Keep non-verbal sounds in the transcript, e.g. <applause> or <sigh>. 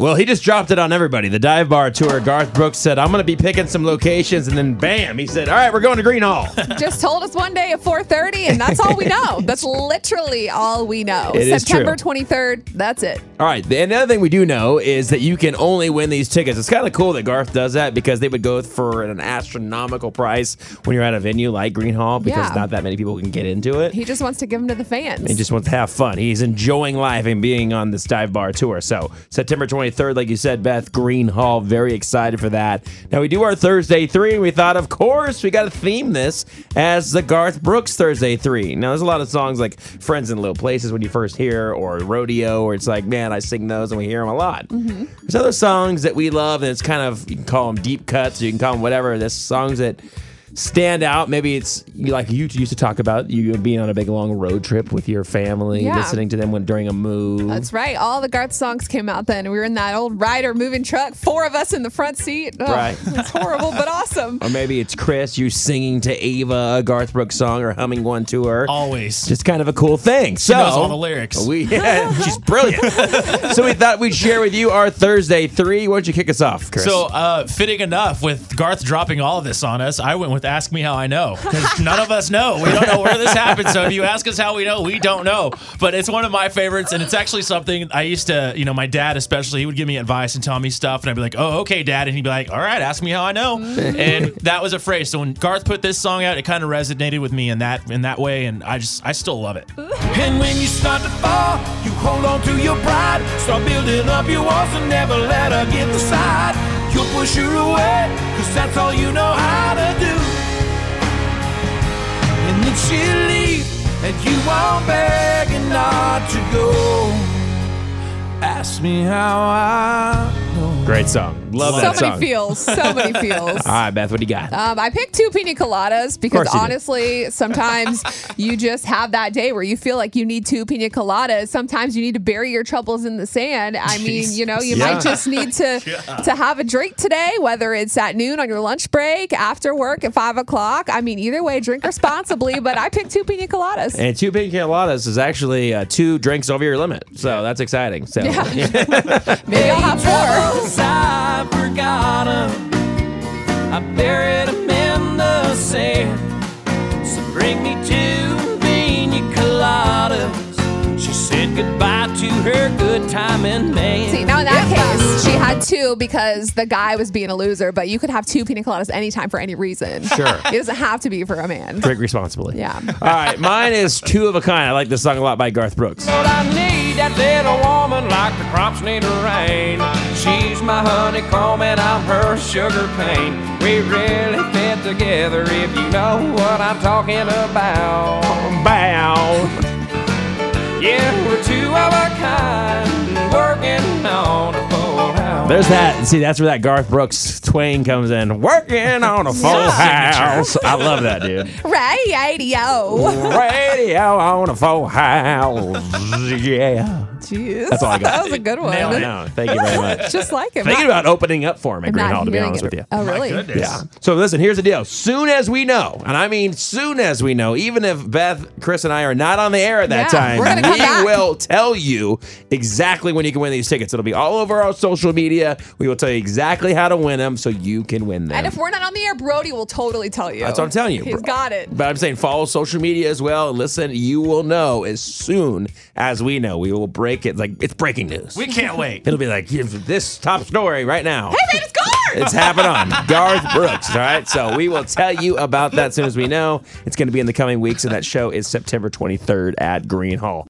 Well, he just dropped it on everybody. The dive bar tour. Garth Brooks said, "I'm going to be picking some locations," and then bam, he said, "All right, we're going to Gruene Hall." <laughs> Just told us one day at 4:30, and that's all we know. That's literally all we know. It September true. 23rd. That's it. All right. And the other thing we do know is that you can only win these tickets. It's kind of cool that Garth does that because they would go for an astronomical price when you're at a venue like Gruene Hall because Yeah. not that many people can get into it. He just wants to give them to the fans. He just wants to have fun. He's enjoying life and being on this dive bar tour. So September 23rd, like you said, Beth, Gruene Hall, very excited for that. Now we do our Thursday three, and we thought, of course, we got to theme this as the Garth Brooks Thursday three. Now there's a lot of songs like Friends in Little Places when you first hear, or Rodeo, or it's like, man, I sing those and we hear them a lot. Mm-hmm. There's other songs that we love, and it's kind of you can call them deep cuts, you can call them whatever. There's songs that stand out. Maybe it's like you used to talk about you being on a big long road trip with your family, Yeah. listening to them when during a move. That's right. All the Garth songs came out then. We were in that old Ryder moving truck, four of us in the front seat. Oh, Right. It's horrible, but awesome. <laughs> or maybe it's Chris, you singing to Ava a Garth Brooks song or humming one to her. Always. Just kind of a cool thing. so knows all the lyrics. We <laughs> yeah, she's brilliant. <laughs> so we thought we'd share with you our Thursday three. Why don't you kick us off, Chris? So, uh, fitting enough with Garth dropping all of this on us, I went with Ask Me How I Know because none of us know. We don't know where this happened. So, if you ask us how we know, we don't know. But it's one of my favorites, and it's actually something I used to, you know, my dad especially, he would give me advice and tell me stuff, and I'd be like, oh, okay, dad. And he'd be like, all right, ask me how I know. <laughs> and that was a phrase. So, when Garth put this song out, it kind of resonated with me in that in that way, and I just, I still love it. <laughs> And when you start to fall, you hold on to your pride. Start building up your walls and never let her get the side. You'll push her away, cause that's all you know how She'll leave, and you won't beg not to go. Ask me how I. Great song. Love so that many feels. So many <laughs> feels. All right, Beth, what do you got? Um, I picked two pina coladas because course you did. honestly, sometimes <laughs> you just have that day where you feel like you need two pina coladas. Sometimes you need to bury your troubles in the sand. I mean, you know, you Yeah. might just need to <laughs> to have a drink today, whether it's at noon on your lunch break, after work at five o'clock. I mean, either way, drink responsibly. but I picked two pina coladas. and two pina coladas is actually uh, two drinks over your limit, so that's exciting. So Maybe I'll have four. Troubles, I forgot 'em. I buried 'em in the sand. So bring me two pina coladas. She said goodbye to her good time in May. See, now in that case, she had two because the guy was being a loser, but you could have two pina coladas anytime for any reason. Sure. <laughs> It doesn't have to be for a man. drink responsibly. Yeah. All right, mine is two of a kind. I like this song a lot by Garth Brooks. What I need, that little woman like the crops need rain. She's my honeycomb and I'm her sugar cane. We really fit together if you know what I'm talking about. Bow. Yeah, we're two of a kind, working on a full house. There's that. See, that's where that Garth Brooks twain comes in. Working on a full house. I love that, dude. Radio. Radio on a full house. Yeah. Jeez. That's all I got. That was a good one. I know. Thank you very much. <laughs> Just like him. Thinking about opening up for him at I'm Green not Hall, to be hearing honest it. with you. Oh, really? goodness. Yeah. So listen, here's the deal. Soon as we know, and I mean soon as we know, even if Beth, Chris, and I are not on the air at that Yeah, time, we're gonna come we will tell you exactly when you can win these tickets. It'll be all over our social media. We will tell you exactly how to win them so you can win them. And if we're not on the air, Brody will totally tell you. That's what I'm telling you. He's bro. got it. But I'm saying follow social media as well. And listen, you will know as soon as we know. We will break it. Like it's breaking news. We can't wait. <laughs> It'll be like this top story right now. Hey, man, it's Garth! It's happening on Garth Brooks. All right. So we will tell you about that as soon as we know. It's going to be in the coming weeks, and that show is September 23rd at Gruene Hall.